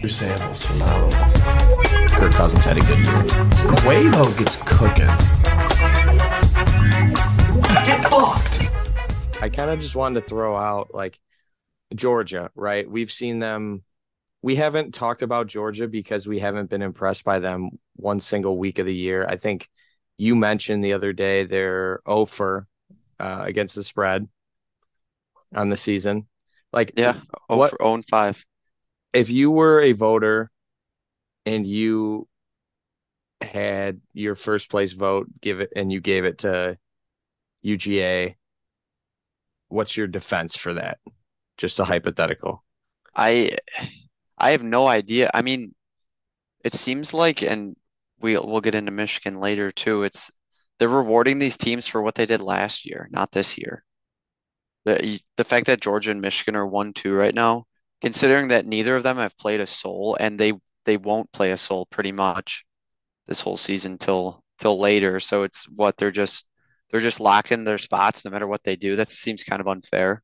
Drew Sample's phenomenal. Kirk Cousins had a good year. Quavo gets cooking. Get fucked. I kind of just wanted to throw out like Georgia, right? We've seen them. We haven't talked about Georgia because we haven't been impressed by them one single week of the year. I think you mentioned the other day they're over uh, against the spread on the season. Like, Yeah, oh What- for 0 and 5. If you were a voter and you had your first place vote, give it and you gave it to UGA, what's your defense for that? Just a hypothetical. I I have no idea. I mean, it seems like, and we'll we'll get into Michigan later too. It's they're rewarding these teams for what they did last year, not this year. The the fact that Georgia and Michigan are one two right now, considering that neither of them have played a soul, and they they won't play a soul pretty much this whole season till till later. So it's what they're just they're just locked in their spots no matter what they do. That seems kind of unfair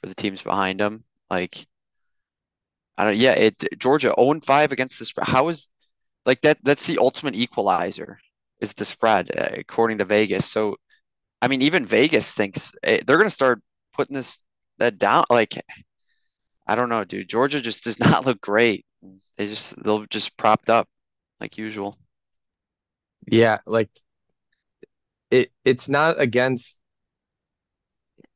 for the teams behind them. Like. I don't. Yeah, it Georgia 0 and 5 against the spread. How is like that? That's the ultimate equalizer is the spread uh, according to Vegas. So, I mean, even Vegas thinks eh, they're gonna start putting this that down. Like, I don't know, dude. Georgia just does not look great. They just they'll just propped up like usual. Yeah, like it it's not against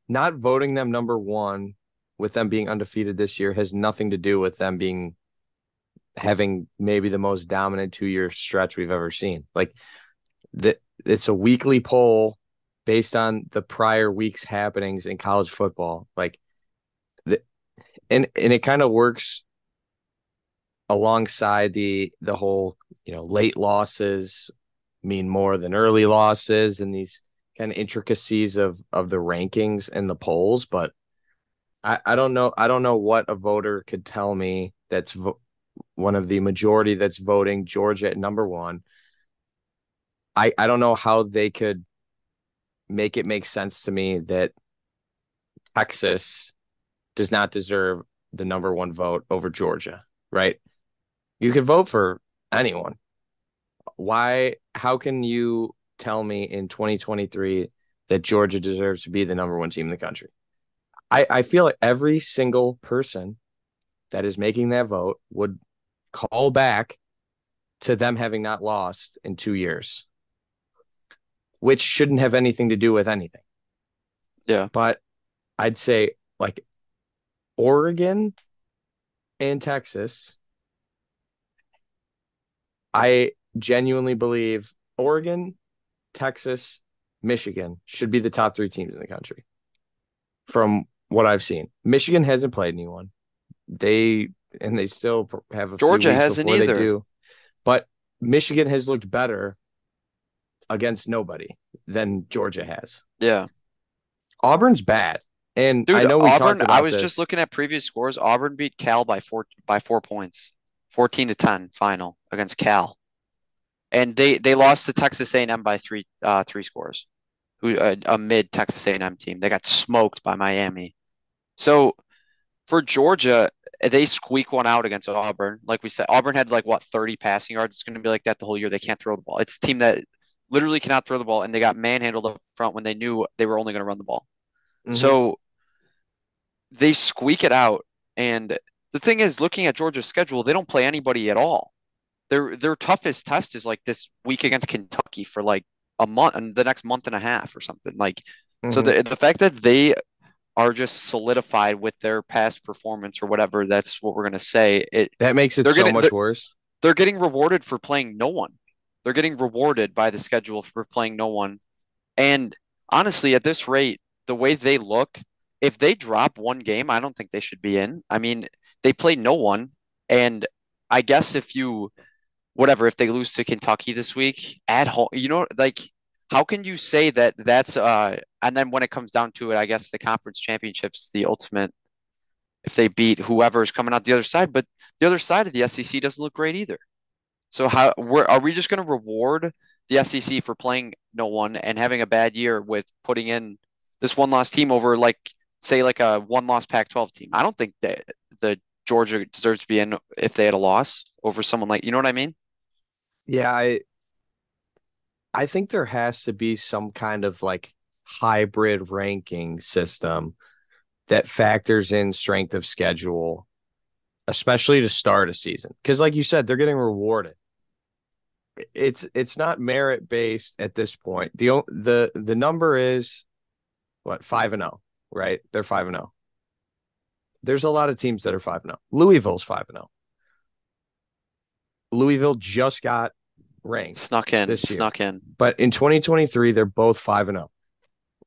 not voting them number one with them being undefeated this year has nothing to do with them being having maybe the most dominant two year stretch we've ever seen. Like the it's a weekly poll based on the prior week's happenings in college football. Like and and it kind of works alongside the the whole, you know, late losses mean more than early losses and these kind of intricacies of of the rankings and the polls but i i don't know i don't know what a voter could tell me that's vo- one of the majority that's voting georgia at number one. I i don't know how they could make it make sense to me that texas does not deserve the number one vote over georgia right you can vote for anyone why how can you tell me in 2023 that Georgia deserves to be the number one team in the country? I, I feel like every single person that is making that vote would call back to them having not lost in two years, which shouldn't have anything to do with anything. Yeah. But I'd say like Oregon and Texas, I genuinely believe Oregon, Texas, Michigan should be the top three teams in the country from what I've seen. Michigan hasn't played anyone. They and they still have Georgia hasn't either. do. But Michigan has looked better against nobody than Georgia has. Yeah, Auburn's bad. And dude. I know we Auburn. talked about I was this. just looking at previous scores. Auburn beat Cal by four by four points, fourteen to ten final against Cal, and they they lost to Texas A&M by three uh three scores, who a, a mid Texas A&M team. They got smoked by Miami. So for Georgia, they squeak one out against Auburn. Like we said, Auburn had like what 30 passing yards. It's going to be like that the whole year. They can't throw the ball. It's a team that literally cannot throw the ball, and they got manhandled up front when they knew they were only going to run the ball. Mhm. So they squeak it out. And the thing is, looking at Georgia's schedule, they don't play anybody at all. Their their toughest test is like this week against Kentucky for like a month and the next month and a half or something. Like so Mhm. the the fact that they are just solidified with their past performance or whatever, that's what we're gonna say. It that makes it so gonna- much they're- worse. they're getting rewarded for playing no one. They're getting rewarded by the schedule for playing no one. And honestly, at this rate, the way they look, if they drop one game, I don't think they should be in. I mean, they play no one. And I guess if you, whatever, if they lose to Kentucky this week at home, you know, like, how can you say that that's, uh, and then when it comes down to it, I guess the conference championships, the ultimate, if they beat whoever is coming out the other side, but the other side of the SEC doesn't look great either. So how we're, are we just going to reward the SEC for playing no one and having a bad year with putting in this one loss team over like say like a one loss Pac-12 team? I don't think that the Georgia deserves to be in if they had a loss over someone like you know what I mean? Yeah, I I think there has to be some kind of like hybrid ranking system that factors in strength of schedule, especially to start a season. Because, like you said, they're getting rewarded. It's it's not merit based at this point. the the The number is what five and zero, right? They're five and zero. There's a lot of teams that are five and zero. Louisville's five and zero. Louisville just got ranked. Snuck in, snuck in. But in 2023, they're both 5 and 0.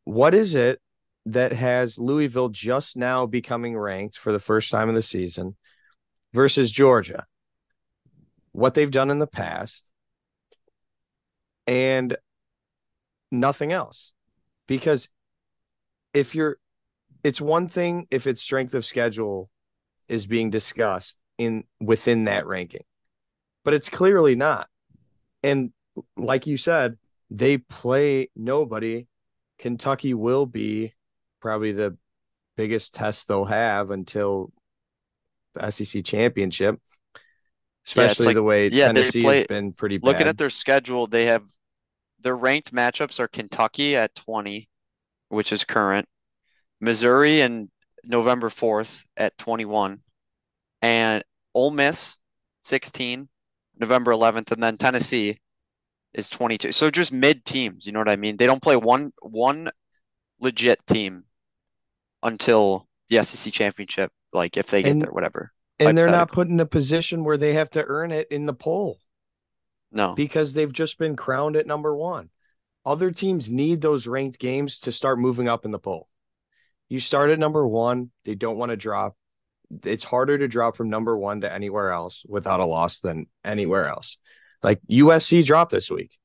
What is it that has Louisville just now becoming ranked for the first time in the season versus Georgia? What they've done in the past and nothing else. Because if you're it's one thing if its strength of schedule is being discussed in within that ranking. But it's clearly not and like you said, they play nobody. Kentucky will be probably the biggest test they'll have until the SEC championship. Especially yeah, like, the way yeah, Tennessee play, has been pretty bad. Looking at their schedule, they have their ranked matchups are Kentucky at 20, which is current, Missouri and November 4th at 21, and Ole Miss 16, November 11th, and then Tennessee is 22. So just mid teams, you know what I mean? They don't play one one legit team until the SEC championship, like if they get and, there, whatever. And they're not put in a position where they have to earn it in the poll. No. Because they've just been crowned at number one. Other teams need those ranked games to start moving up in the poll. You start at number one, they don't want to drop it's harder to drop from number one to anywhere else without a loss than anywhere else. Like USC dropped this week.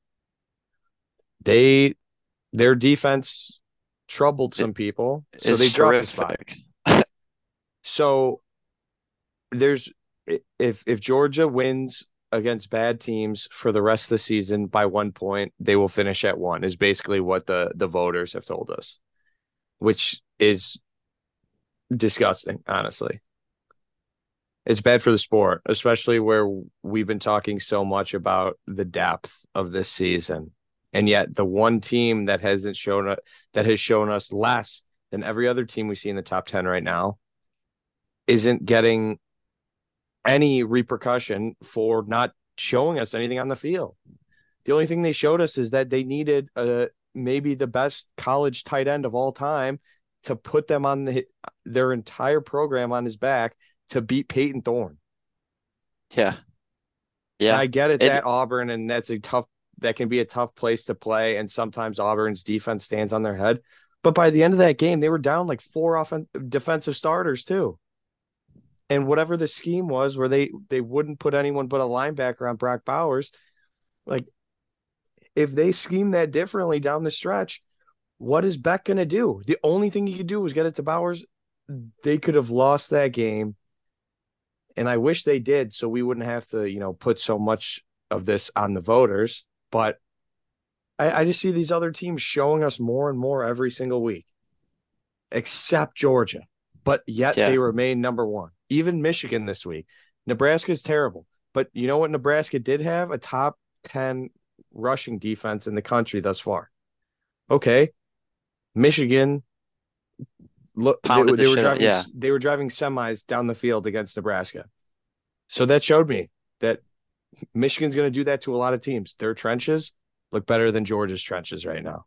They their defense troubled some people, so they dropped the spot. so there's if if Georgia wins against bad teams for the rest of the season by one point, they will finish at one. Is basically what the the voters have told us, which is disgusting, honestly it's bad for the sport, especially where we've been talking so much about the depth of this season. And yet the one team that hasn't shown that has shown us less than every other team we see in the top 10 right now isn't getting any repercussion for not showing us anything on the field. The only thing they showed us is that they needed a maybe the best college tight end of all time to put them on the, their entire program on his back to beat Payton Thorne. Yeah. Yeah. I get it's it, at Auburn and that's a tough that can be a tough place to play. And sometimes Auburn's defense stands on their head. But by the end of that game, they were down like four offensive defensive starters too. And whatever the scheme was, where they they wouldn't put anyone but a linebacker on Brock Bowers, like if they scheme that differently down the stretch, what is Beck going to do? The only thing he could do was get it to Bowers. They could have lost that game and I wish they did so we wouldn't have to, you know, put so much of this on the voters. But I, I just see these other teams showing us more and more every single week, except Georgia. But yet yeah. they remain number one. Even Michigan this week. Nebraska is terrible. But you know what Nebraska did have? A top 10 rushing defense in the country thus far. Okay. Michigan look they, they were driving yeah. they were driving semis down the field against Nebraska. So that showed me that Michigan's going to do that to a lot of teams. Their trenches look better than Georgia's trenches right now,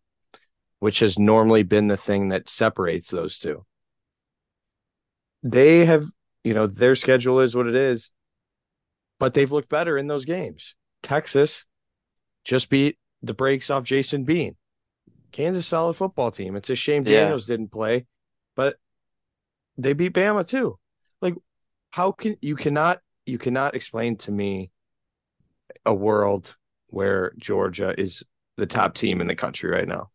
which has normally been the thing that separates those two. They have, you know, their schedule is what it is, but they've looked better in those games. Texas just beat the brakes off Jason Bean. Kansas solid football team. It's a shame Daniels yeah. didn't play but they beat Bama too. Like, how can you cannot you cannot explain to me a world where Georgia is the top team in the country right now,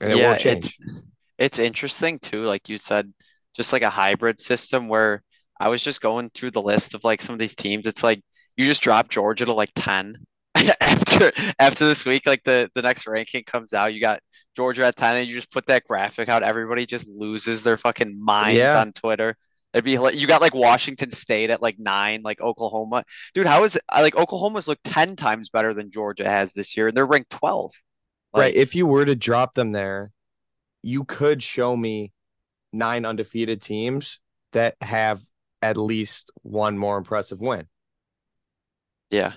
and it yeah, won't change. It's, it's interesting too, like you said, just like a hybrid system where I was just going through the list of like some of these teams. It's like you just drop Georgia to like ten after after this week. Like the the next ranking comes out, you got Georgia at 10 and you just put that graphic out, everybody just loses their fucking minds yeah. on Twitter. It'd be like you got like Washington State at like nine, like Oklahoma. Dude, how is it? Like Oklahoma's looked 10 times better than Georgia has this year, and they're ranked 12. right. If you were to drop them there, you could show me nine undefeated teams that have at least one more impressive win. yeah,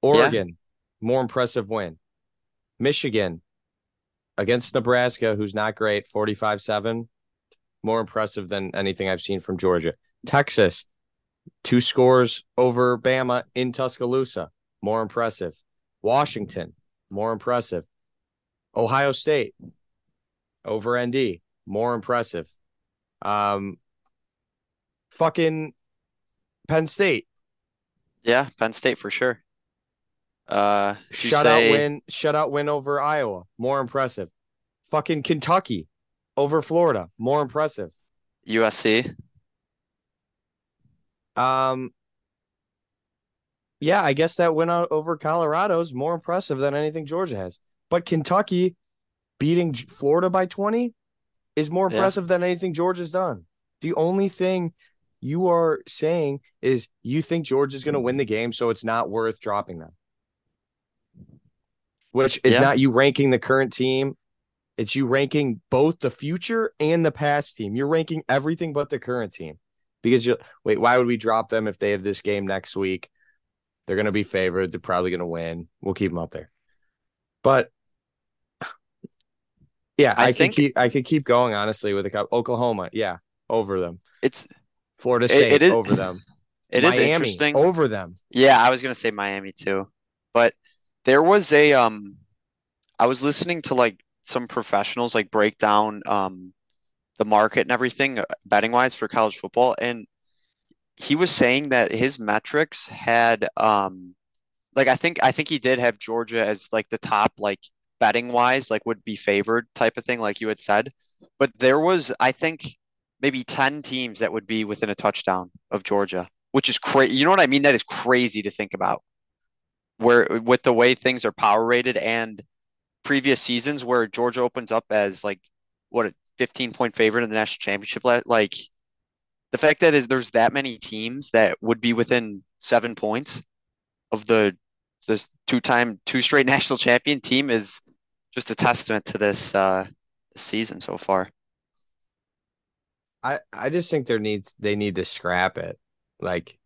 Oregon, more impressive win. Michigan against Nebraska, who's not great, 45 7, more impressive than anything I've seen from Georgia. Texas, two scores over Bama in Tuscaloosa, more impressive. Washington, more impressive. Ohio State over ND, more impressive. Um, fucking Penn State, yeah, Penn State for sure. Uh, shutout say- win, shutout win over Iowa, more impressive. Fucking Kentucky over Florida, more impressive. USC. Um, yeah, I guess that win out over Colorado is more impressive than anything Georgia has. But Kentucky beating Florida by 20 is more Yeah. impressive than anything George has done. The only thing you are saying is you think George is going to win the game, so it's not worth dropping them. Which is Yeah. not you ranking the current team. It's you ranking both the future and the past team. You're ranking everything but the current team because you wait. Why would we drop them if they have this game next week? They're going to be favored. They're probably going to win. We'll keep them up there. But yeah, I I, think- could keep. I could keep going honestly with the cup. Oklahoma, yeah, over them. It's Florida It- State it is- over them. it is Miami interesting. over them. Yeah, I was gonna say Miami too, but there was a um, I was listening to like some professionals like break down um the market and everything uh, betting wise for college football, and he was saying that his metrics had um like I think I think he did have Georgia as like the top like betting wise like would be favored type of thing like you had said, but there was I think maybe 10 teams that would be within a touchdown of Georgia, which is crazy. You know what I mean? That is crazy to think about. Where with the way things are power rated and previous seasons where Georgia opens up as like what a 15 point favorite in the national championship, like the fact that is there's that many teams that would be within seven points of the this two time two straight national champion team is just a testament to this uh season so far. I I just think there needs they need to scrap it. Like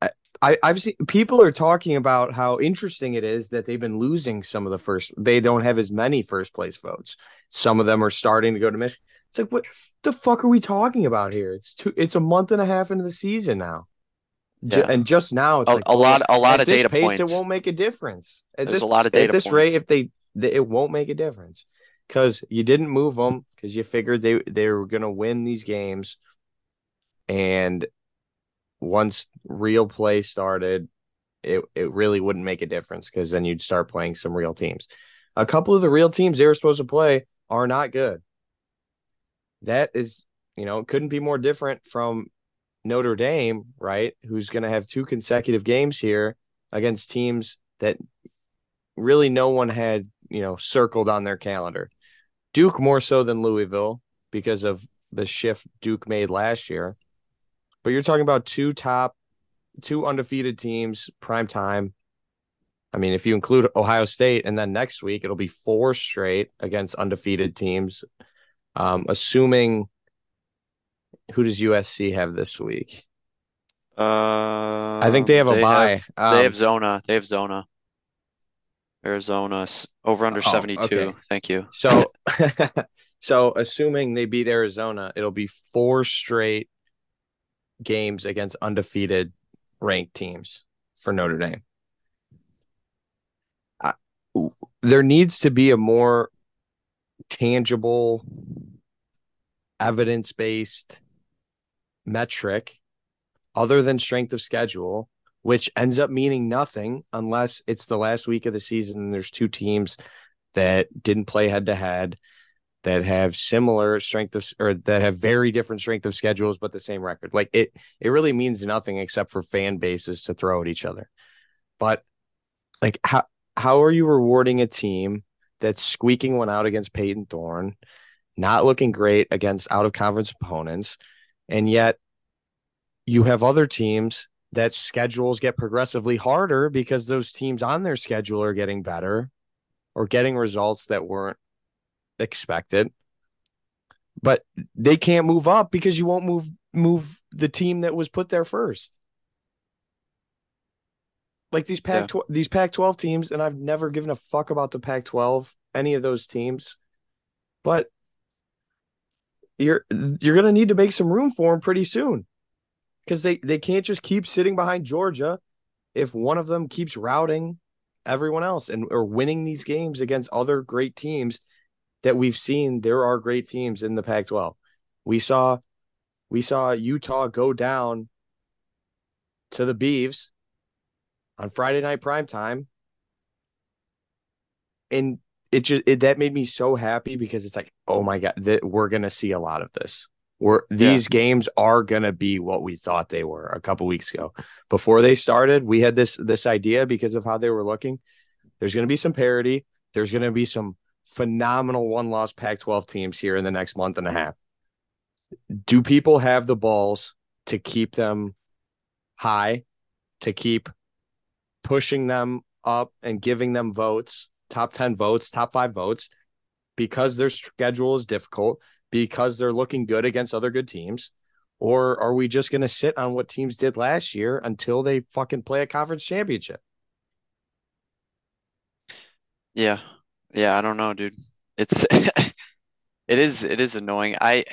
I, I I've seen people are talking about how interesting it is that they've been losing some of the first they don't have as many first place votes. Some of them are starting to go to Michigan. It's like what the fuck are we talking about here? It's two it's a month and a half into the season now. Yeah. and just now it's A, like a lot a lot at of this data pace, points. It won't make a difference. At There's this a lot of at data this rate, if they it won't make a difference because you didn't move them because you figured they they were gonna win these games, and once real play started, it it really wouldn't make a difference because then you'd start playing some real teams. A couple of the real teams they were supposed to play are not good. That is, you know, couldn't be more different from Notre Dame, right? Who's going to have two consecutive games here against teams that really no one had, you know, circled on their calendar. Duke more so than Louisville because of the shift Duke made last year. But you're talking about two top, two undefeated teams, prime time. I mean, if you include Ohio State, and then next week it'll be four straight against undefeated teams. Um, assuming who does USC have this week? Uh, I think they have a bye. Have, Um, they have Zona. They have Zona. Arizona over under Oh, 72. okay. Thank you. So, so assuming they beat Arizona, it'll be four straight games against undefeated ranked teams for Notre Dame. I, there needs to be a more tangible, evidence based metric other than strength of schedule, which ends up meaning nothing unless it's the last week of the season and there's two teams that didn't play head to head that have similar strength of or that have very different strength of schedules but the same record. Like it it really means nothing except for fan bases to throw at each other. But like how how are you rewarding a team that's squeaking one out against Payton Thorne, not looking great against out of conference opponents, And yet you have other teams that schedules get progressively harder because those teams on their schedule are getting better or getting results that weren't expected. But they can't move up because you won't move move the team that was put there first. Like these Pac Yeah. these Pac twelve teams, and I've never given a fuck about the Pac twelve, any of those teams, but you're you're gonna need to make some room for them pretty soon, because they they can't just keep sitting behind Georgia if one of them keeps routing everyone else and or winning these games against other great teams that we've seen. There are great teams in the Pac twelve. We saw we saw Utah go down to the Beavs on Friday night prime time. And it just it, that made me so happy because it's like, oh my god, that we're gonna see a lot of this. We're these games are gonna be what we thought they were a couple weeks ago. Before they started, we had this this idea because of how they were looking. There's gonna be some parity. There's gonna be some phenomenal one loss Pac 12 teams here in the next month and a half. Do people have the balls to keep them high, to keep pushing them up and giving them votes, top 10 votes, top five votes, because their schedule is difficult, because they're looking good against other good teams? Or are we just going to sit on what teams did last year until they fucking play a conference championship? Yeah. Yeah, I don't know, dude. It's it is it is annoying. I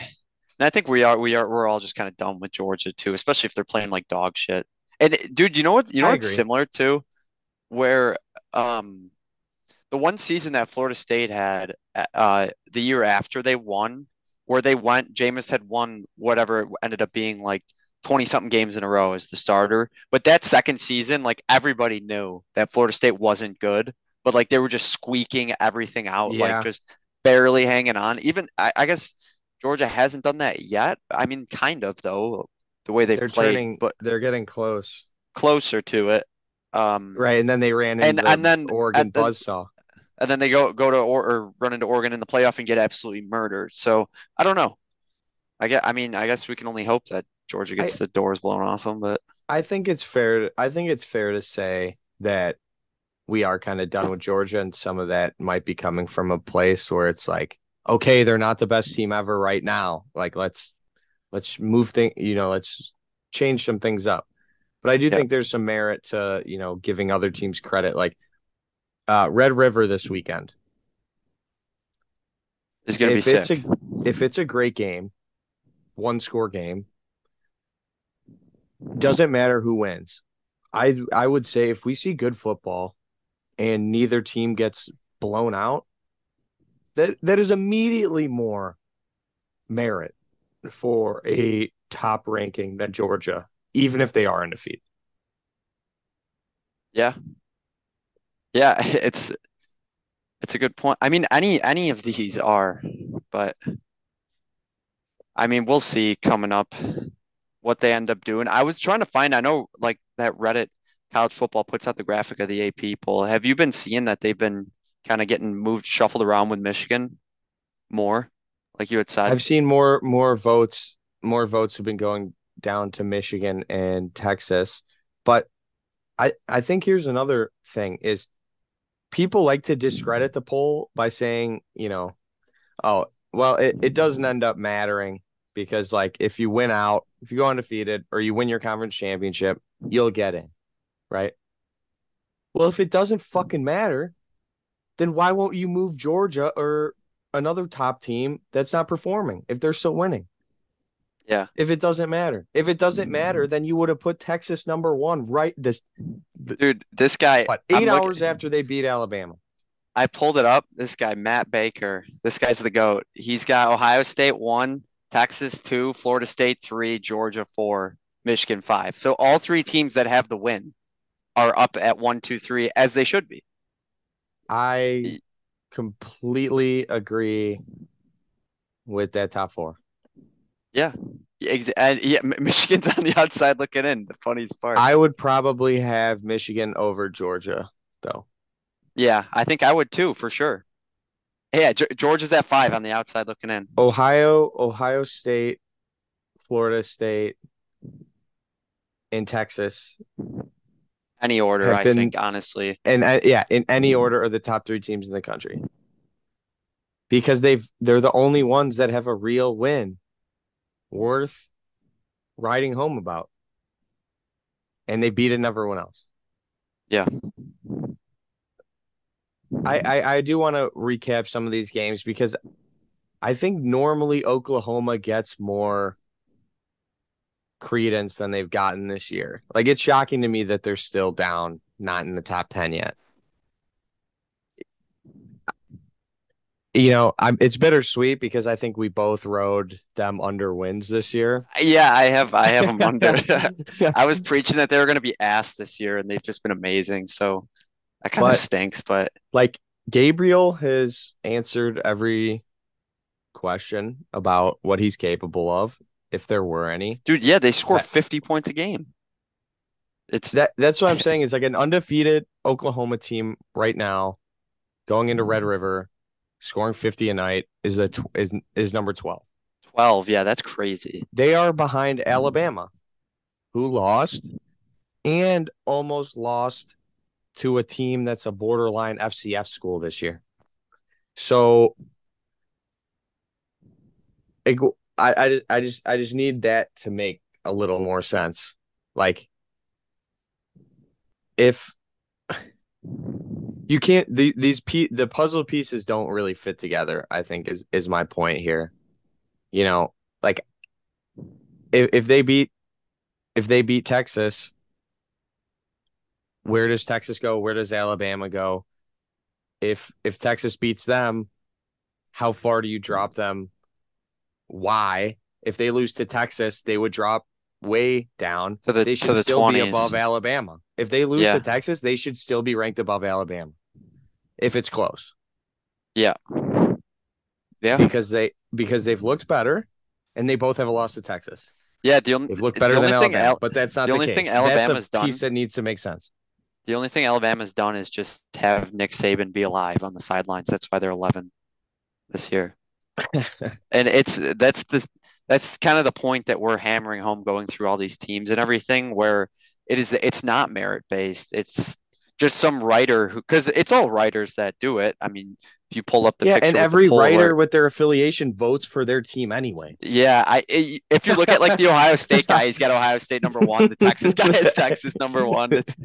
and I think we are we are we're all just kind of done with Georgia too, especially if they're playing like dog shit. And dude, you know what you know I what's agree. similar to where um the one season that Florida State had uh the year after they won, where they went, Jameis had won whatever it ended up being like 20 something games in a row as the starter. But that second season, like everybody knew that Florida State wasn't good, but like they were just squeaking everything out, Yeah. like just barely hanging on. Even I, I guess Georgia hasn't done that yet. I mean, kind of though, the way they've They're played, turning, but they're getting close. closer to it. Um, Right. And then they ran And- into and then Oregon buzzsaw. And then they go go to or, or run into Oregon in the playoff and get absolutely murdered. So I don't know. I get. I mean, I guess we can only hope that Georgia gets the doors blown off them. But I think it's fair. I think it's fair to say that we are kind of done with Georgia, and some of that might be coming from a place where it's like, okay, they're not the best team ever right now. Like let's let's move things. You know, let's change some things up. But I do Yeah. think there's some merit to you know giving other teams credit, like uh, Red River this weekend. it's gonna be if it's sick. a if it's a great game, one score game, doesn't matter who wins. I I would say if we see good football and neither team gets blown out, that that is immediately more merit for a top ranking than Georgia, even if they are undefeated. Yeah. Yeah, it's it's a good point. I mean, any any of these are, but I mean, we'll see coming up what they end up doing. I was trying to find, I know like that Reddit college football puts out the graphic of the AP poll. Have you been seeing that they've been kind of getting moved, shuffled around with Michigan more, like you had said? I've seen more more votes more votes have been going down to Michigan and Texas, but I I think here's another thing is people like to discredit the poll by saying, you know, oh, well, it, it doesn't end up mattering because like if you win out, if you go undefeated or you win your conference championship, you'll get in, right? Well, if it doesn't fucking matter, then why won't you move Georgia or another top team that's not performing if they're still winning? Yeah. If it doesn't matter. If it doesn't matter, mm-hmm. then you would have put Texas number one right this Dude, this guy, what I'm 8 looking- hours after they beat Alabama. I pulled it up. This guy, Matt Baker, this guy's the GOAT. He's got Ohio State one, Texas two, Florida State three, Georgia four, Michigan five. So all three teams that have the win are up at one, two, three, as they should be. I completely agree with that top four. Ex- And yeah, Michigan's on the outside looking in. The funniest part. I would probably have Michigan over Georgia, though. yeah, I think I would too, for sure. Yeah, Ge- Georgia's at five on the outside looking in. Ohio, Ohio State, Florida State, in Texas, Any order, I been- think, honestly. and uh, yeah, in any order, are the top three teams in the country because they've they're the only ones that have a real win worth riding home about, and they beaten everyone else. Yeah. I I, I do want to recap some of these games because I think normally Oklahoma gets more credence than they've gotten this year. Like it's shocking to me that they're still down, not in the top 10 yet. You know, I'm it's bittersweet because I think we both rode them under wins this year. Uh, yeah, I have I have them under. I was preaching that they were going to be ass this year, and they've just been amazing. So that kind of stinks. But like Gabriel has answered every question about what he's capable of, if there were any. dude, yeah, they score That- 50 points a game. It's That that's what I'm saying is like an undefeated Oklahoma team right now, going into Red mm-hmm. River, scoring 50 a night is a tw- is is number 12. 12. Yeah, that's crazy. They are behind Alabama, who lost and almost lost to a team that's a borderline FCS school this year. So it, I, I, I just I just need that to make a little more sense. Like if you can't the, these pe- the puzzle pieces don't really fit together, I think is is my point here. You know, like if if they beat if they beat Texas, where does Texas go? Where does Alabama go? If if Texas beats them, how far do you drop them? Why? If they lose to Texas, they would drop way down. To the They should the still 20s. be above Alabama. If they lose Yeah. to Texas, they should still be ranked above Alabama. If it's close. Yeah. Yeah. Because they because they've looked better and they both have a loss to Texas. Yeah, the only They've looked better than Alabama, Al- but that's not the the, only case. thing that's Alabama's done- piece that needs to make sense. the only thing Alabama's done is just have Nick Saban be alive on the sidelines. That's why they're 11 this year. And it's that's the that's kind of the point that we're hammering home going through all these teams and everything where it is it's not merit based. It's just some writer who because it's all writers that do it. I mean, if you pull up the yeah, picture and every writer with their affiliation votes for their team anyway. yeah, I eh, i- if you look at like the Ohio State guy, he's got Ohio State number one. The Texas guy is Texas number one. It's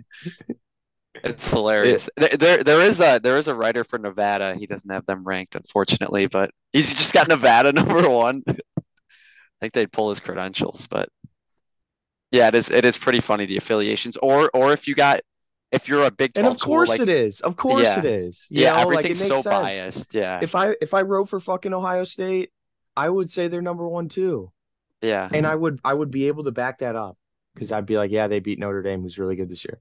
it's hilarious. There, there there is a there is a writer for Nevada. He doesn't have them ranked, unfortunately, but he's just got Nevada number one. I think they'd pull his credentials, but yeah, it is it is pretty funny the affiliations. Or or if you got if you're a Big And 12 of school, course like it is. Of course Yeah. it is. You yeah, know, like, it everything's makes so sense. biased. Yeah, If I if I wrote for fucking Ohio State, I would say they're number one too. yeah. And I would I would be able to back that up. Because I'd be like, yeah, they beat Notre Dame, who's really good this year.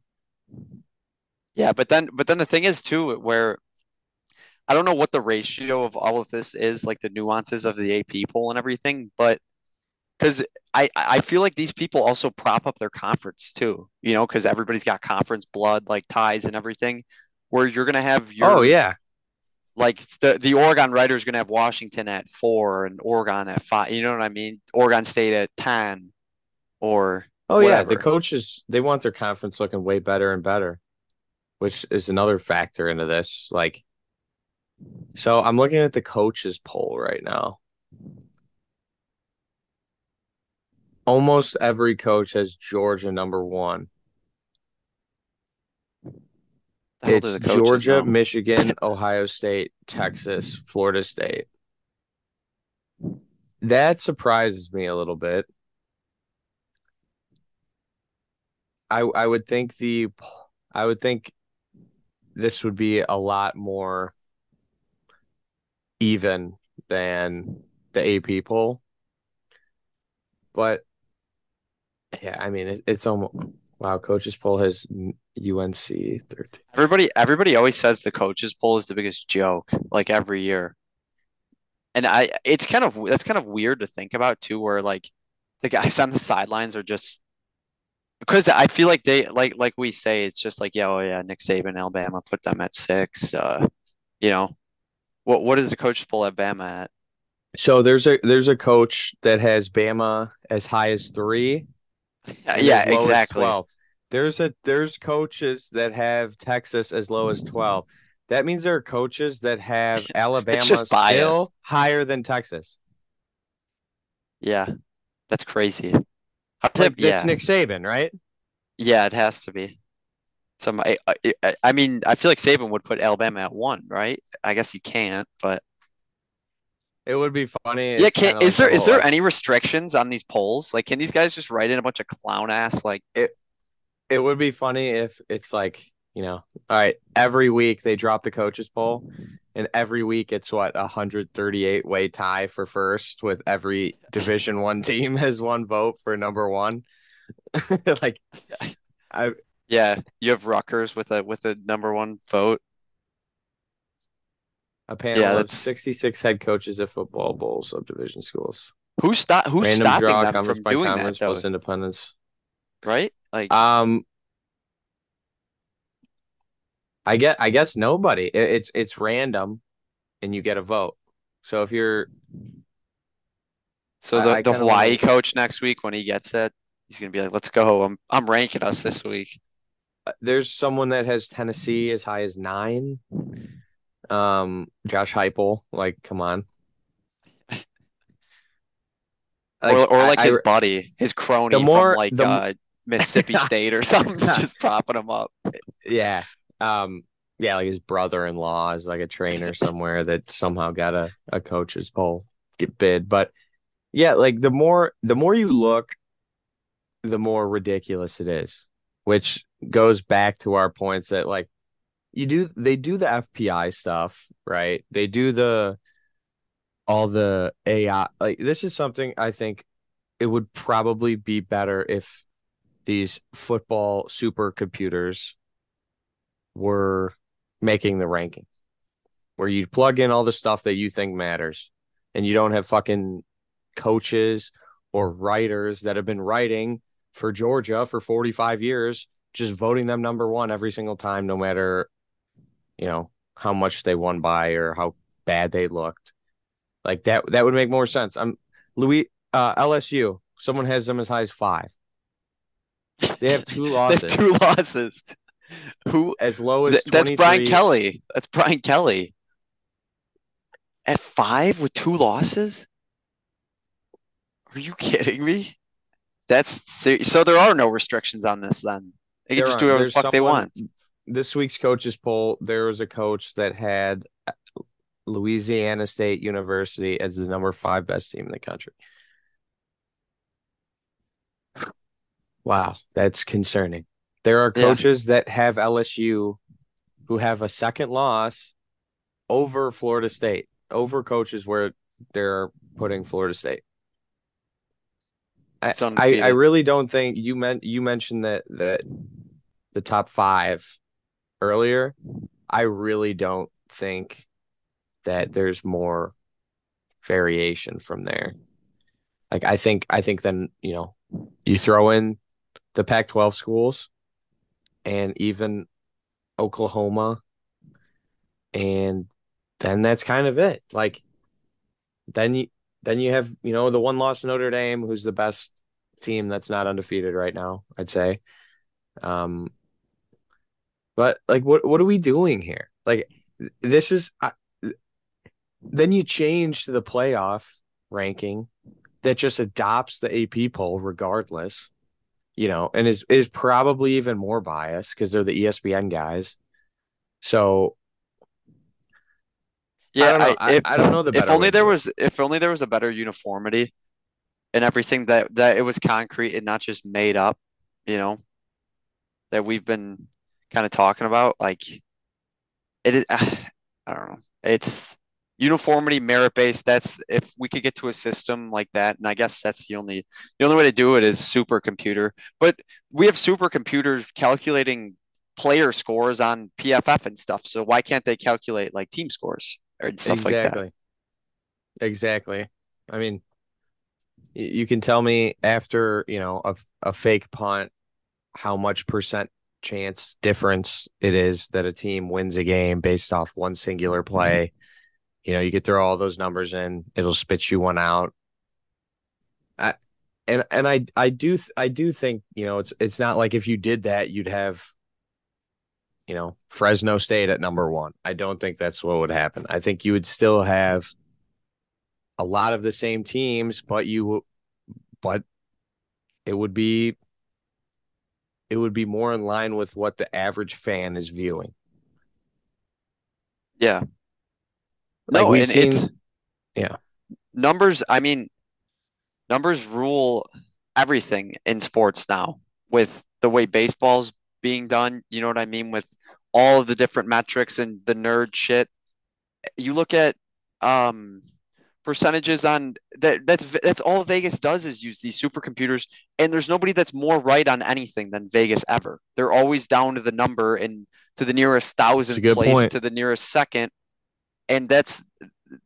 Yeah, but then but then the thing is too where I don't know what the ratio of all of this is, like the nuances of the AP poll and everything, but because I I feel like these people also prop up their conference too, you know, because everybody's got conference blood, like ties and everything, where you're gonna have your oh yeah. like the the Oregon writer's gonna have Washington at four and Oregon at five, you know what I mean? Oregon State at ten, or Oh yeah. The coaches they want their conference looking way better and better, which is another factor into this. Like so I'm looking at the coaches poll right now. Almost every coach has Georgia number one. It's Georgia, know? Michigan, Ohio State, Texas, Florida State. That surprises me a little bit. I I would think the I would think this would be a lot more even than the AP poll. But yeah, I mean it, it's almost wow, coaches poll has UNC 13. Everybody, everybody always says the coaches poll is the biggest joke, like every year. And I, it's kind of that's kind of weird to think about too, where like the guys on the sidelines are just because I feel like they like like we say it's just like yeah, oh yeah, Nick Saban, Alabama, put them at six. Uh, you know, what what is the coaches poll at Bama at? So there's a there's a coach that has Bama as high as three. Yeah, as low as exactly. 12. There's a there's coaches that have Texas as low as 12. That means there are coaches that have Alabama still higher than Texas. Yeah, that's crazy. Like it- yeah, that's Nick Saban, right? yeah, it has to be. Some, I, I, I mean, I feel like Saban would put Alabama at one, right? I guess you can't, but It would be funny. yeah, can is like there the is there oh, like, any restrictions on these polls? Like, can these guys just write in a bunch of clown ass like? it it would be funny if it's like, you know, all right, every week they drop the coaches poll and every week it's what a 138 way tie for first with every division one team has one vote for number one. like I Yeah, you have Rutgers with a with a number one vote. A panel Yeah, of 66 head coaches at football bowl subdivision schools. Who's stop who's Random stopping draw, them conference from by doing that conference though? plus independence. Right? Like, Um I get I guess nobody. It, it's it's random and you get a vote. So if you're so the, I the Hawaii wanna- coach next week when he gets it, he's gonna be like, "Let's go. I'm I'm ranking us this week." there's someone that has Tennessee as high as nine. Um, Josh Heupel, like, come on. or or like I- his buddy, his crony The more- from like the- uh, Mississippi State or something, just propping him up. yeah, um, yeah, like his brother-in-law is like a trainer somewhere that somehow got a a coach's poll get bid, but yeah, like the more the more you look, the more ridiculous it is, which goes back to our points that like you do they do the FPI stuff, right? They do the all the AI like this is something I think it would probably be better if these football supercomputers were making the ranking where you plug in all the stuff that you think matters and you don't have fucking coaches or writers that have been writing for Georgia for 45 years just voting them number 1 every single time no matter you know how much they won by or how bad they looked like that that would make more sense i'm louis uh lsu someone has them as high as 5 they have two have losses two losses. Who? as low as th- that's Brian Kelly. That's Brian Kelly. At five with two losses? Are you kidding me? That's so. There are no restrictions on this. Then they can just do whatever the fuck they want. This week's coaches poll, there was a coach that had uh, Louisiana State University as the number five best team in the country. Wow, that's concerning. There are Yeah. coaches that have LSU who have a second loss over Florida State, over coaches where they're putting Florida State. I, I, I really don't think you meant you mentioned that that the top five earlier. I really don't think that there's more variation from there. Like I think I think then, you know, you throw in the Pac-12 schools and even Oklahoma and then that's kind of it. Like then you then you have, you know, the one loss Notre Dame who's the best team that's not undefeated right now, I'd say. Um but like what what are we doing here? Like this is I, then you change to the playoff ranking that just adopts the AP poll regardless, you know, and is is probably even more biased because they're the ESPN guys. So Yeah, I don't know. I, if, I don't know the if only there was if only there was a better uniformity and everything that that it was concrete and not just made up, you know, that we've been kind of talking about. Like it is, I don't know. It's uniformity, merit based. That's if we could get to a system like that, and I guess that's the only the only way to do it is supercomputer. But we have supercomputers calculating player scores on PFF and stuff. So why can't they calculate like team scores or stuff like that? exactly. Exactly. I mean, you can tell me after, you know, a a fake punt how much percent chance difference it is that a team wins a game based off one singular mm-hmm. play. You know, you could throw all those numbers in, it'll spit you one out. I, and and I I do I do think you know it's it's not like if you did that you'd have you know Fresno State at number one. I don't think that's what would happen. I think you would still have a lot of the same teams, but you but it would be it would be more in line with what the average fan is viewing. Yeah. Like No, and seen- it's yeah. numbers, I mean, numbers rule everything in sports now with the way baseball's being done. You know what I mean? With all of the different metrics and the nerd shit. You look at um percentages on that that's that's all Vegas does is use these supercomputers and there's nobody that's more right on anything than Vegas ever. They're always down to the number and to the nearest thousand place point. to the nearest second. And that's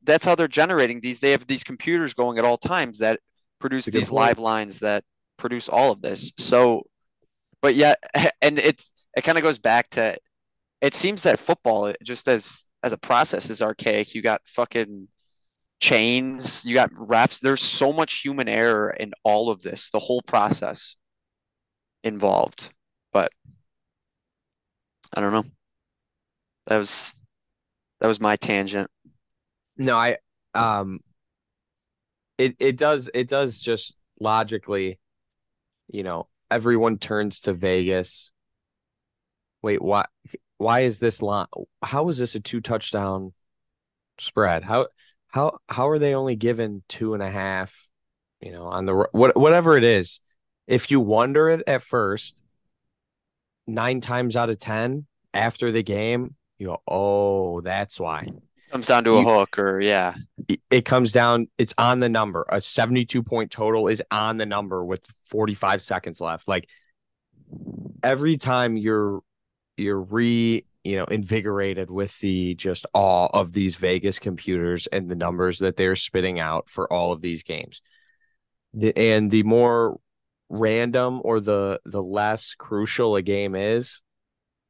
that's how they're generating these. They have these computers going at all times that produce these point. live lines that produce all of this. So, but yeah, and it it kind of goes back to it seems that football just as as a process is archaic. You got fucking chains, you got refs. There's so much human error in all of this, the whole process involved. But I don't know. That was that was my tangent. No, I um it it does it does just logically, you know, everyone turns to Vegas. Wait, why why is this line how is this a two touchdown spread? How how how are they only given two and a half, you know, on the what whatever it is. If you wonder it at first, nine times out of ten after the game, you go, Oh, that's why Comes down to a You- hook or yeah. it- it comes down it's on the number a 72 point total is on the number with 45 seconds left like every time you're you're re you know invigorated with the just awe of these vegas computers and the numbers that they're spitting out for all of these games. The, and the more random or the the less crucial a game is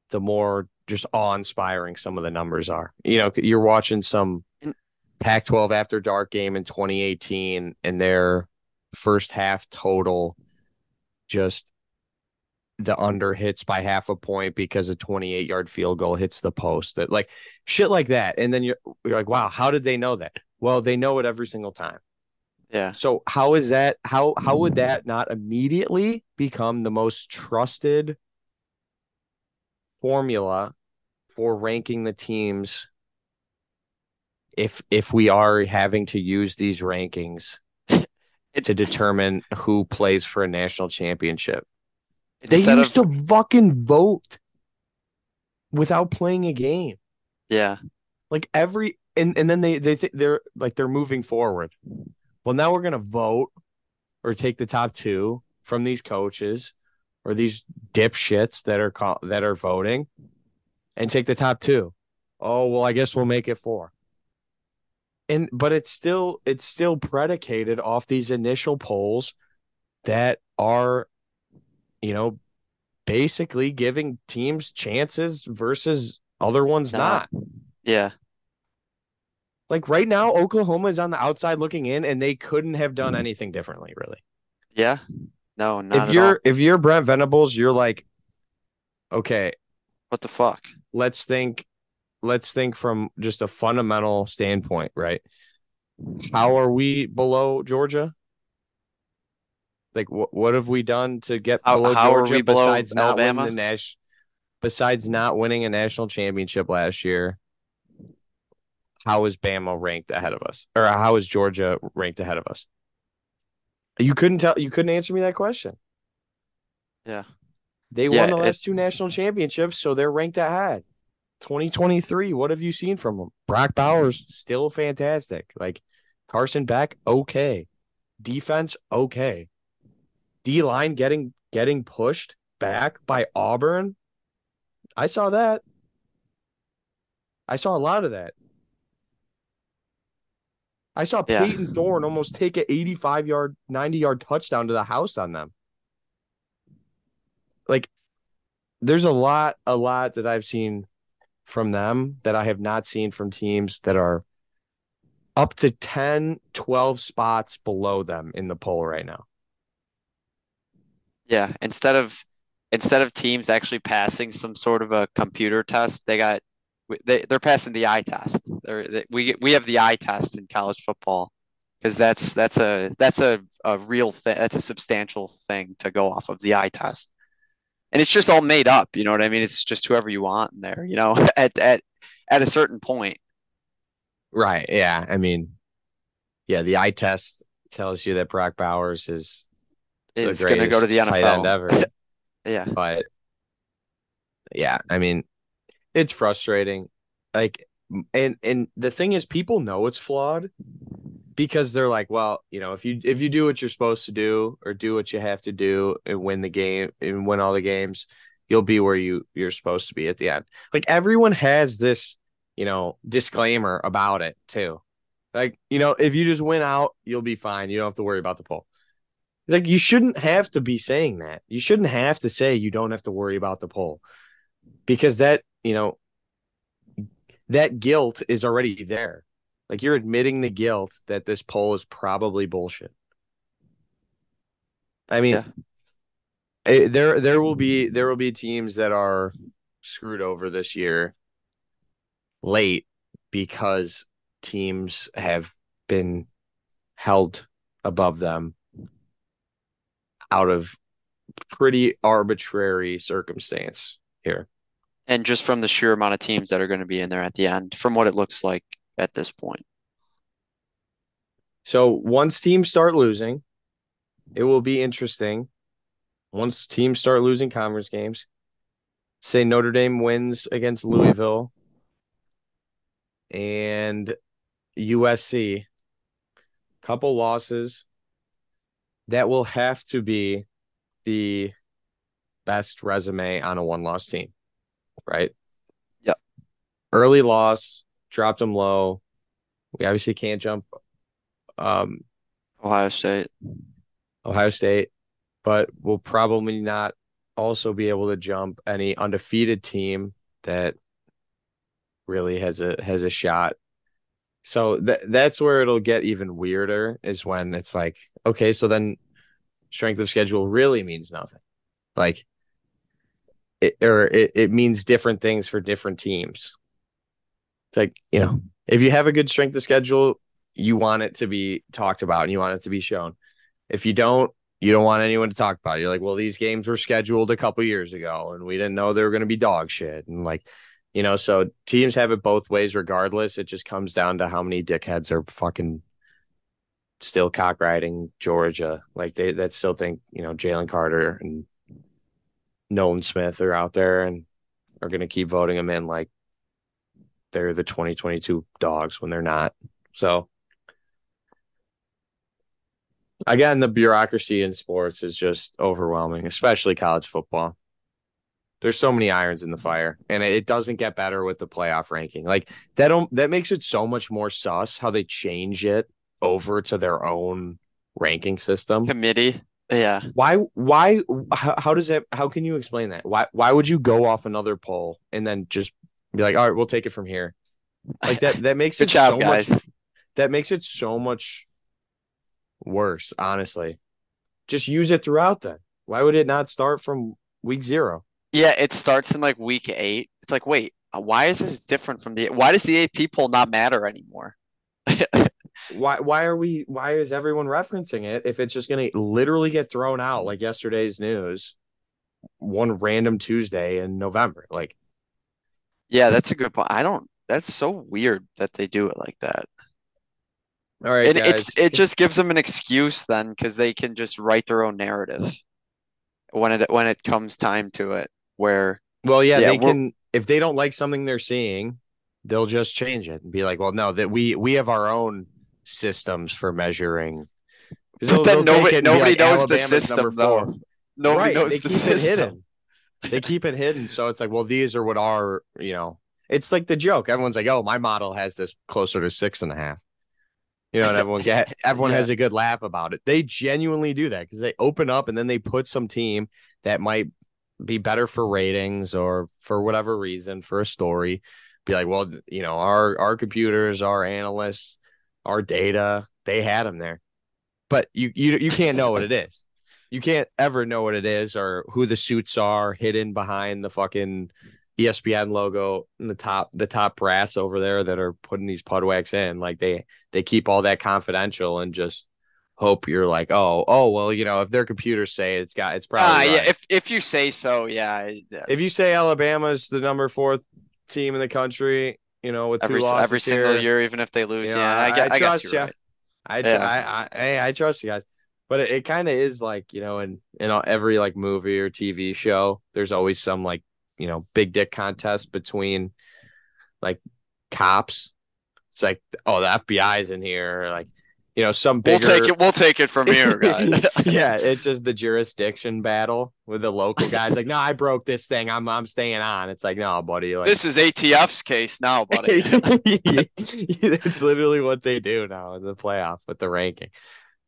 the more just awe-inspiring some of the numbers are. You know you're watching some mm. Pac 12 after dark game in 2018 and their first half total just the under hits by half a point because a 28 yard field goal hits the post that like shit like that and then you're, you're like wow how did they know that well they know it every single time Yeah. so how is that how how would that not immediately become the most trusted formula for ranking the teams if if we are having to use these rankings to determine who plays for a national championship. They used of to fucking vote without playing a game. yeah. Like every and and then they they think they're like they're moving forward. Well, now we're gonna vote or take the top two from these coaches or these dipshits that are call, that are voting and take the top two. Oh well, I guess we'll make it four. And but it's still it's still predicated off these initial polls that are, you know, basically giving teams chances versus other ones Not. not. Yeah. Like right now, Oklahoma is on the outside looking in, and they couldn't have done anything differently, really. Yeah. No, not if you're if you're Brent Venables, you're like, okay, What the fuck? let's think, let's think from just a fundamental standpoint, right? How are we below Georgia? Like, what what have we done to get How- below how Georgia besides not Alabama? winning the Nash, besides not winning a national championship last year? How is Bama ranked ahead of us, or how is Georgia ranked ahead of us? You couldn't tell. You couldn't answer me that question. Yeah. They Yeah, won the last two national championships, so they're ranked ahead. 2023, what have you seen from them? Brock Bowers, still fantastic. Like Carson Beck, okay. Defense, okay. D line getting getting pushed back by Auburn. I saw that. I saw a lot of that. I saw Yeah. Payton Thorne almost take an 85 yard, 90 yard touchdown to the house on them. Like, there's a lot, a lot that I've seen from them that I have not seen from teams that are up to 10, 12 spots below them in the poll right now. Yeah, instead of instead of teams actually passing some sort of a computer test, they got they they're passing the eye test. They're, they, we we have the eye test in college football because that's that's a that's a, a real thing. That's a substantial thing to go off of the eye test, and it's just all made up. You know what I mean? It's just whoever you want in there. You know, at at at a certain point. Right. Yeah. I mean, yeah, the eye test tells you that Brock Bowers is is going to go to the NFL. ever. yeah. But yeah, I mean, it's frustrating. Like, and and the thing is, people know it's flawed because they're like, well, you know, if you if you do what you're supposed to do or do what you have to do and win the game and win all the games, you'll be where you you're supposed to be at the end. Like everyone has this, you know, disclaimer about it too. Like, you know, if you just win out, you'll be fine. You don't have to worry about the poll. Like you shouldn't have to be saying that. You shouldn't have to say you don't have to worry about the poll. Because that, you know, that guilt is already there. Like you're admitting the guilt that this poll is probably bullshit. I mean, yeah. it, there there will be there will be teams that are screwed over this year late because teams have been held above them out of pretty arbitrary circumstance here. And just from the sheer amount of teams that are going to be in there at the end, from what it looks like at this point. So once teams start losing, it will be interesting. Once teams start losing conference games, say Notre Dame wins against Louisville and USC, couple losses, that will have to be the best resume on a one loss team, right? Yep. Early loss, dropped them low. We obviously can't jump um Ohio State. Ohio State, but we'll probably not also be able to jump any undefeated team that really has a has a shot. So that that's where it'll get even weirder is when it's like, okay, so then strength of schedule really means nothing. Like it or it, it means different things for different teams. It's like, you know, if you have a good strength of schedule, you want it to be talked about and you want it to be shown. If you don't, you don't want anyone to talk about it. You're like, well, these games were scheduled a couple years ago and we didn't know they were going to be dog shit. And like, you know, so teams have it both ways regardless. It just comes down to how many dickheads are fucking still cock riding Georgia. Like they that still think, you know, Jalen Carter and Nolan Smith are out there and are gonna keep voting them in like they're the 2022 dogs when they're not. So again, the bureaucracy in sports is just overwhelming, especially college football. There's so many irons in the fire, and it doesn't get better with the playoff ranking. Like that, don't that makes it so much more sus how they change it over to their own ranking system committee. Yeah. Why? Why? How, how does that? How can you explain that? Why? Why would you go off another poll and then just be like, all right, we'll take it from here? Like that. That makes it job, so guys. much. That makes it so much worse. Honestly, just use it throughout. Then why would it not start from week zero? Yeah, it starts in like week eight. It's like, wait, why is this different from the? Why does the AP poll not matter anymore? why why are we why is everyone referencing it if it's just going to literally get thrown out like yesterday's news one random tuesday in november like yeah that's a good point i don't that's so weird that they do it like that all right and guys. it's it just gives them an excuse then because they can just write their own narrative when it when it comes time to it where well yeah, yeah, they can if they don't like something they're seeing they'll just change it and be like well no that we we have our own systems for measuring But then nobody it and be nobody like, knows the system though nobody right, knows they the system. They keep it hidden, so it's like, well, these are what are you know. It's like the joke. Everyone's like, oh, my model has this closer to six and a half. You know, and everyone get everyone Yeah. has a good laugh about it. They genuinely do that because they open up and then they put some team that might be better for ratings or for whatever reason for a story. Be like, well, you know, our our computers, our analysts our data, they had them there. But you you you can't know what it is. You can't ever know what it is or who the suits are hidden behind the fucking ESPN logo in the top the top brass over there that are putting these pudwacks in. Like they they keep all that confidential and just hope you're like, oh, oh, well, you know, if their computers say it, it's got it's probably Ah, right. yeah. If if you say so, yeah. if you say Alabama's the number four team in the country, you know, with two every every single here, year, even if they lose, you know, yeah, I, I, guess trust ya. right. I, Yeah. I, I, hey, I trust you guys, but it, it kind of is like you know, in in all- every like movie or TV show, there's always some like you know big dick contest between like cops. It's like, oh, the FBI's in here, like you know, some bigger... We'll take it. We'll take it from here, guys. yeah, it's just the jurisdiction battle with the local guys. Like, no, I broke this thing. I'm I'm staying on. It's like, no, buddy. Like, This is ATF's case now, buddy. it's literally what they do now in the playoff with the ranking.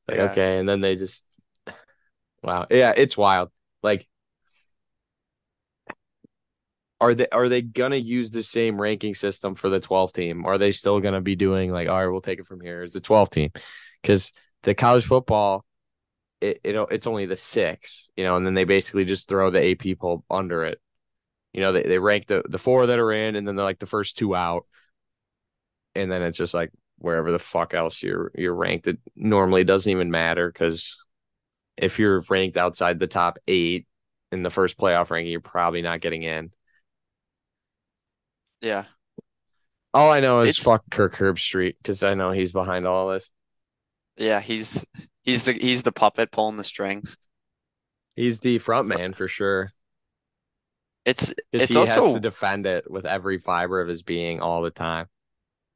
Like, Yeah. okay, and then they just wow, yeah, it's wild. Like, are they are they gonna use the same ranking system for the 12 team? Are they still gonna be doing like, all right, we'll take it from here as the 12 team? Because the college football, it, it it's only the six, you know, and then they basically just throw the AP poll under it. You know, they, they rank the, the four that are in, and then they're like the first two out. And then it's just like wherever the fuck else you're you're ranked, it normally doesn't even matter because if you're ranked outside the top eight in the first playoff ranking, you're probably not getting in. Yeah. All I know is It's- fuck Kirk Herbstreit because I know he's behind all this. Yeah, he's he's the he's the puppet pulling the strings. He's the front man for sure. It's it's he has also to defend it with every fiber of his being all the time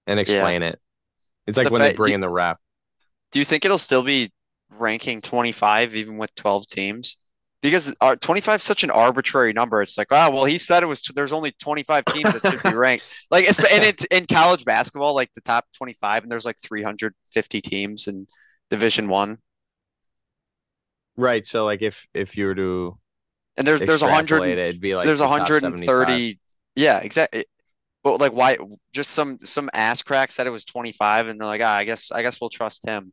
and explain it. It's like The when they bring in the rep. do you think it'll still be ranking 25 even with 12 teams? Because our 25 is such an arbitrary number. It's like, oh, well, he said it was there's only 25 teams that should be ranked. Like it's and it's in college basketball, like the top 25, and there's like 350 teams in Division One. Right. So like if if you were to And there's there's a hundred it, it'd be like there's the 130 yeah exactly but like why just some some ass crack said it was 25 and they're like ah, i guess i guess we'll trust him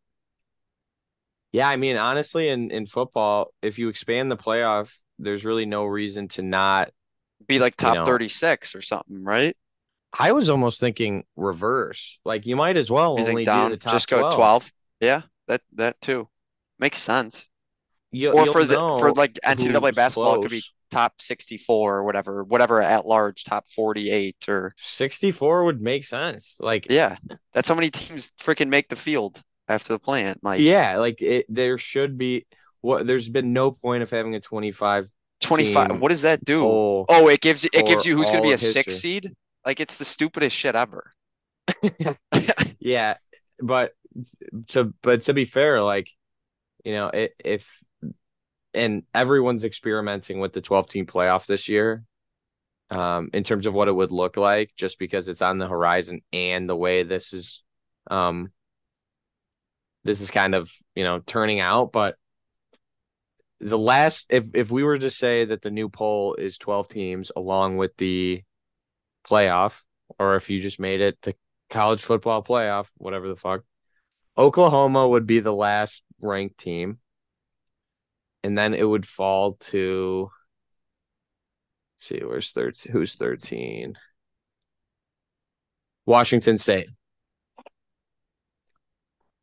Yeah, I mean, honestly, in in football, if you expand the playoff, there's really no reason to not. be like top know. 36 or something right I was almost thinking reverse. Like you might as well you only down do the top just go 12. 12 yeah that that too makes sense You, or for the for like ncaa basketball it could be top 64 or whatever whatever at large top 48 or 64 would make sense. Like yeah that's how many teams freaking make the field after the plant. like yeah, like it there should be what there's been no point of having a 25 25 what does that do. Oh, it gives it gives you who's going to be a six seed. Like it's the stupidest shit ever. Yeah, but to but to be fair, like you know, it, if and everyone's experimenting with the 12 team playoff this year, um, in terms of what it would look like, just because it's on the horizon and the way this is, um, this is kind of you know turning out. But the last, if if we were to say that the new poll is 12 teams along with the playoff, or if you just made it to college football playoff, whatever the fuck. Oklahoma would be the last ranked team. And then it would fall to see where's 13 who's 13? Washington State.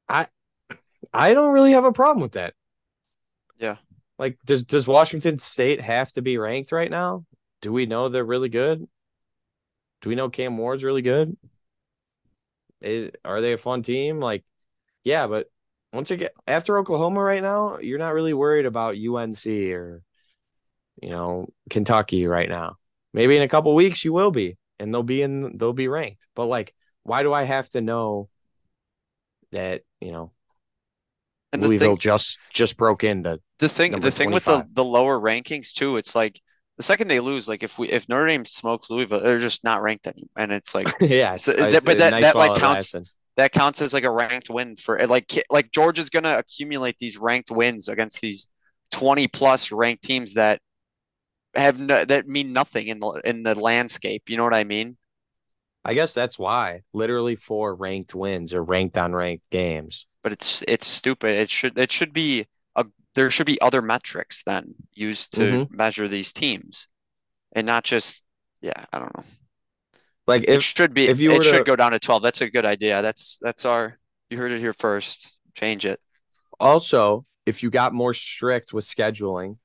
I I don't really have a problem with that. Yeah. Like does does Washington State have to be ranked right now? Do we know they're really good? Do we know Cam Ward's really good? Is, are they a fun team? Like, yeah, but once you get after Oklahoma right now, you're not really worried about UNC or you know Kentucky right now. Maybe in a couple weeks you will be, and they'll be in they'll be ranked. But like, why do I have to know that you know And Louisville thing, just just broke into? the thing, the thing with the the lower rankings too, it's like the second they lose, like if we if Notre Dame smokes Louisville, they're just not ranked anymore, and it's like yeah, So it's- that- but that- nice that, like, counts- lesson. that counts as like a ranked win for like like Georgia's gonna accumulate these ranked wins against these twenty plus ranked teams that have no, that mean nothing in the in the landscape. You know what I mean? I guess that's why. Literally four ranked wins or ranked on ranked games. But it's it's stupid. It should it should be a there should be other metrics then used to Mhm. measure these teams, and not just yeah. I don't know. Like It should be if you it were should go down to 12. That's a good idea. That's that's our you heard it here first. Change it. also if you got more strict with scheduling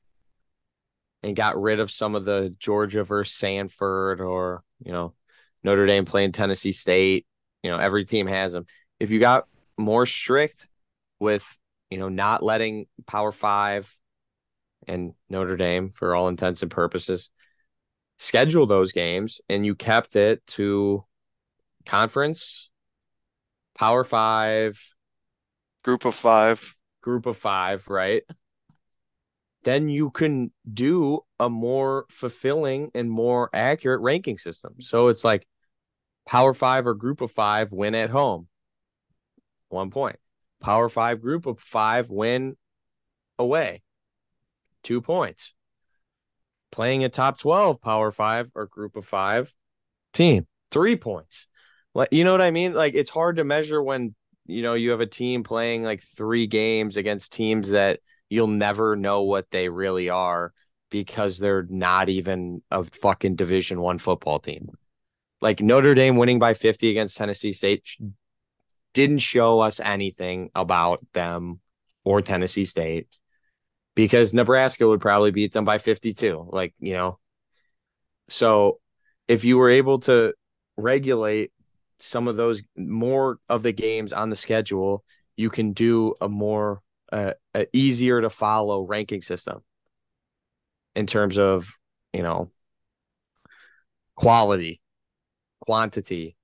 and got rid of some of the Georgia versus Samford or you know Notre Dame playing Tennessee State, you know every team has them. If you got more strict with you know not letting Power Five and Notre Dame for all intents and purposes schedule those games and you kept it to conference Power Five Group of five. group of five, right? Then you can do a more fulfilling and more accurate ranking system. So it's like power five or group of five win at home, one point. Power five group of five win away, two points. Playing a top 12 power five or group of five team, three points. Like, you know what I mean? Like, it's hard to measure when you know you have a team playing like three games against teams that you'll never know what they really are because they're not even a fucking division one football team like notre dame winning by 50 against tennessee state didn't show us anything about them or tennessee state because nebraska would probably beat them by 52 like you know. So if you were able to regulate some of those more of the games on the schedule, you can do a more uh, a easier to follow ranking system in terms of you know quality, quantity,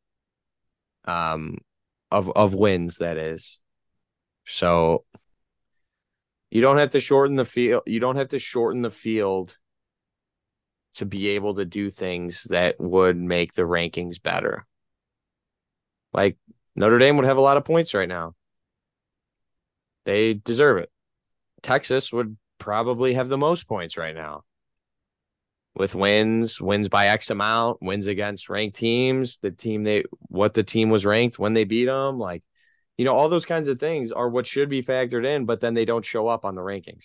um, of of wins. That is, so you don't have to shorten the field. You don't have to shorten the field to be able to do things that would make the rankings better. Like Notre Dame would have a lot of points right now. They deserve it. Texas would probably have the most points right now. With wins, wins by X amount, wins against ranked teams, the team they what the team was ranked when they beat them, like you know, all those kinds of things are what should be factored in, but then they don't show up on the rankings.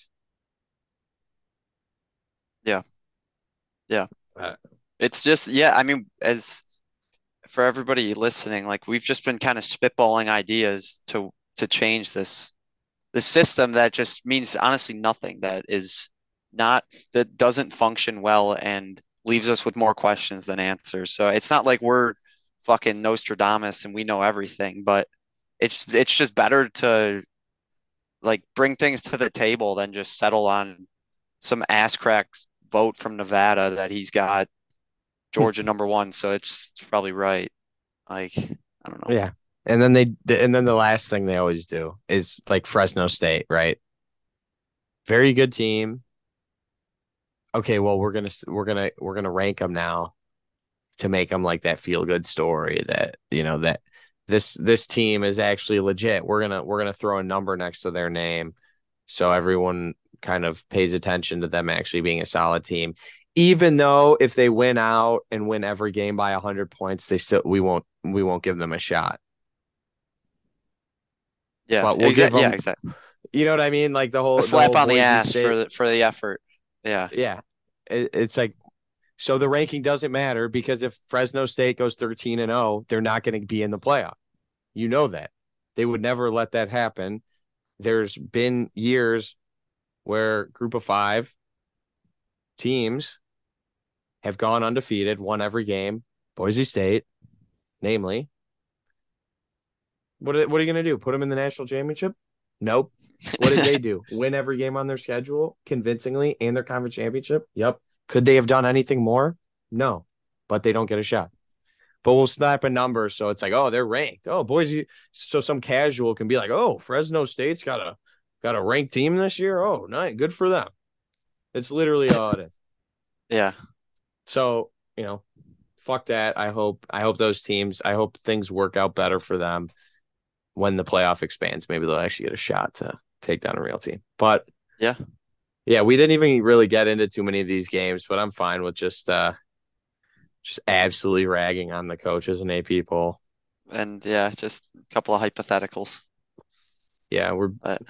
Yeah, yeah, uh, it's just, yeah, I mean, as for everybody listening, like we've just been kind of spitballing ideas to to change this this system that just means honestly nothing that is not that doesn't function well and leaves us with more questions than answers. So it's not like we're fucking Nostradamus and we know everything, but it's it's just better to like bring things to the table than just settle on some ass cracks vote from Nevada that he's got Georgia number one, so it's probably right. Like, I don't know. Yeah. And then they and then the last thing they always do is like Fresno State, right? Very good team. Okay, well we're going to we're to we're to rank them now to make them like that feel good story that, you know, that this this team is actually legit. We're going to we're to throw a number next to their name so everyone kind of pays attention to them actually being a solid team. Even though if they win out and win every game by 100 points, they still we won't we won't give them a shot. Yeah, But we'll exact- give yeah, exactly. You know what I mean? Like the whole A the slap whole on the ass State- for the for the effort. Yeah, yeah. It, it's like so the ranking doesn't matter because if Fresno State goes 13 and 0, they're not going to be in the playoff. You know that. They would never let that happen. There's been years where group of 5 teams have gone undefeated, won every game. Boise State, namely. What are, what are you going to do? Put them in the national championship? Nope. What did they do? Win every game on their schedule convincingly and their conference championship? Yep. Could they have done anything more? No, but they don't get a shot. But we'll snap a number so it's like, oh, they're ranked. Oh, Boise. So some casual can be like, oh, Fresno State's got a got a ranked team this year. Oh, nice, good for them. It's literally all it is. yeah, So you know, fuck that. I hope I hope those teams. I hope things work out better for them when the playoff expands. Maybe they'll actually get a shot to take down a real team. But Yeah. yeah, we didn't even really get into too many of these games. But I'm fine with just uh just absolutely ragging on the coaches and A people. And yeah, just a couple of hypotheticals. Yeah, we're But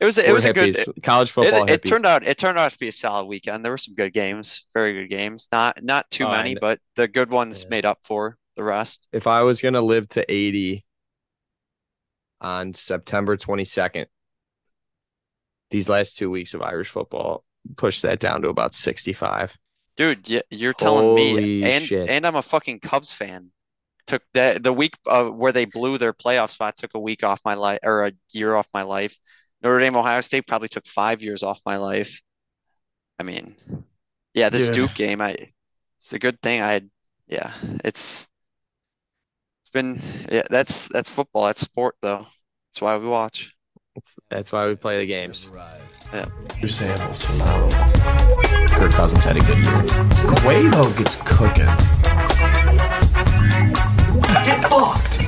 it was it was a good hippies. college football. it hippies. turned out it turned out to be a solid weekend. There were some good games, very good games. Not not too Oh, many, but the good ones Yeah. made up for the rest. if I was gonna live to 80 on September 22nd, these last two weeks of Irish football pushed that down to about 65. Dude, you're telling me, and shit. and I'm a fucking Cubs fan. Took that the week uh, where they blew their playoff spot took a week off my life or a year off my life. Notre Dame, Ohio State probably took five years off my life. I mean, yeah, this Dude. Duke game, I it's a good thing. I yeah, it's it's been yeah, that's that's football, that's sport though. That's why we watch. That's why we play the games. Samples phenomenal. Kirk Cousins had a good year. Quavo gets cooking. Get fucked.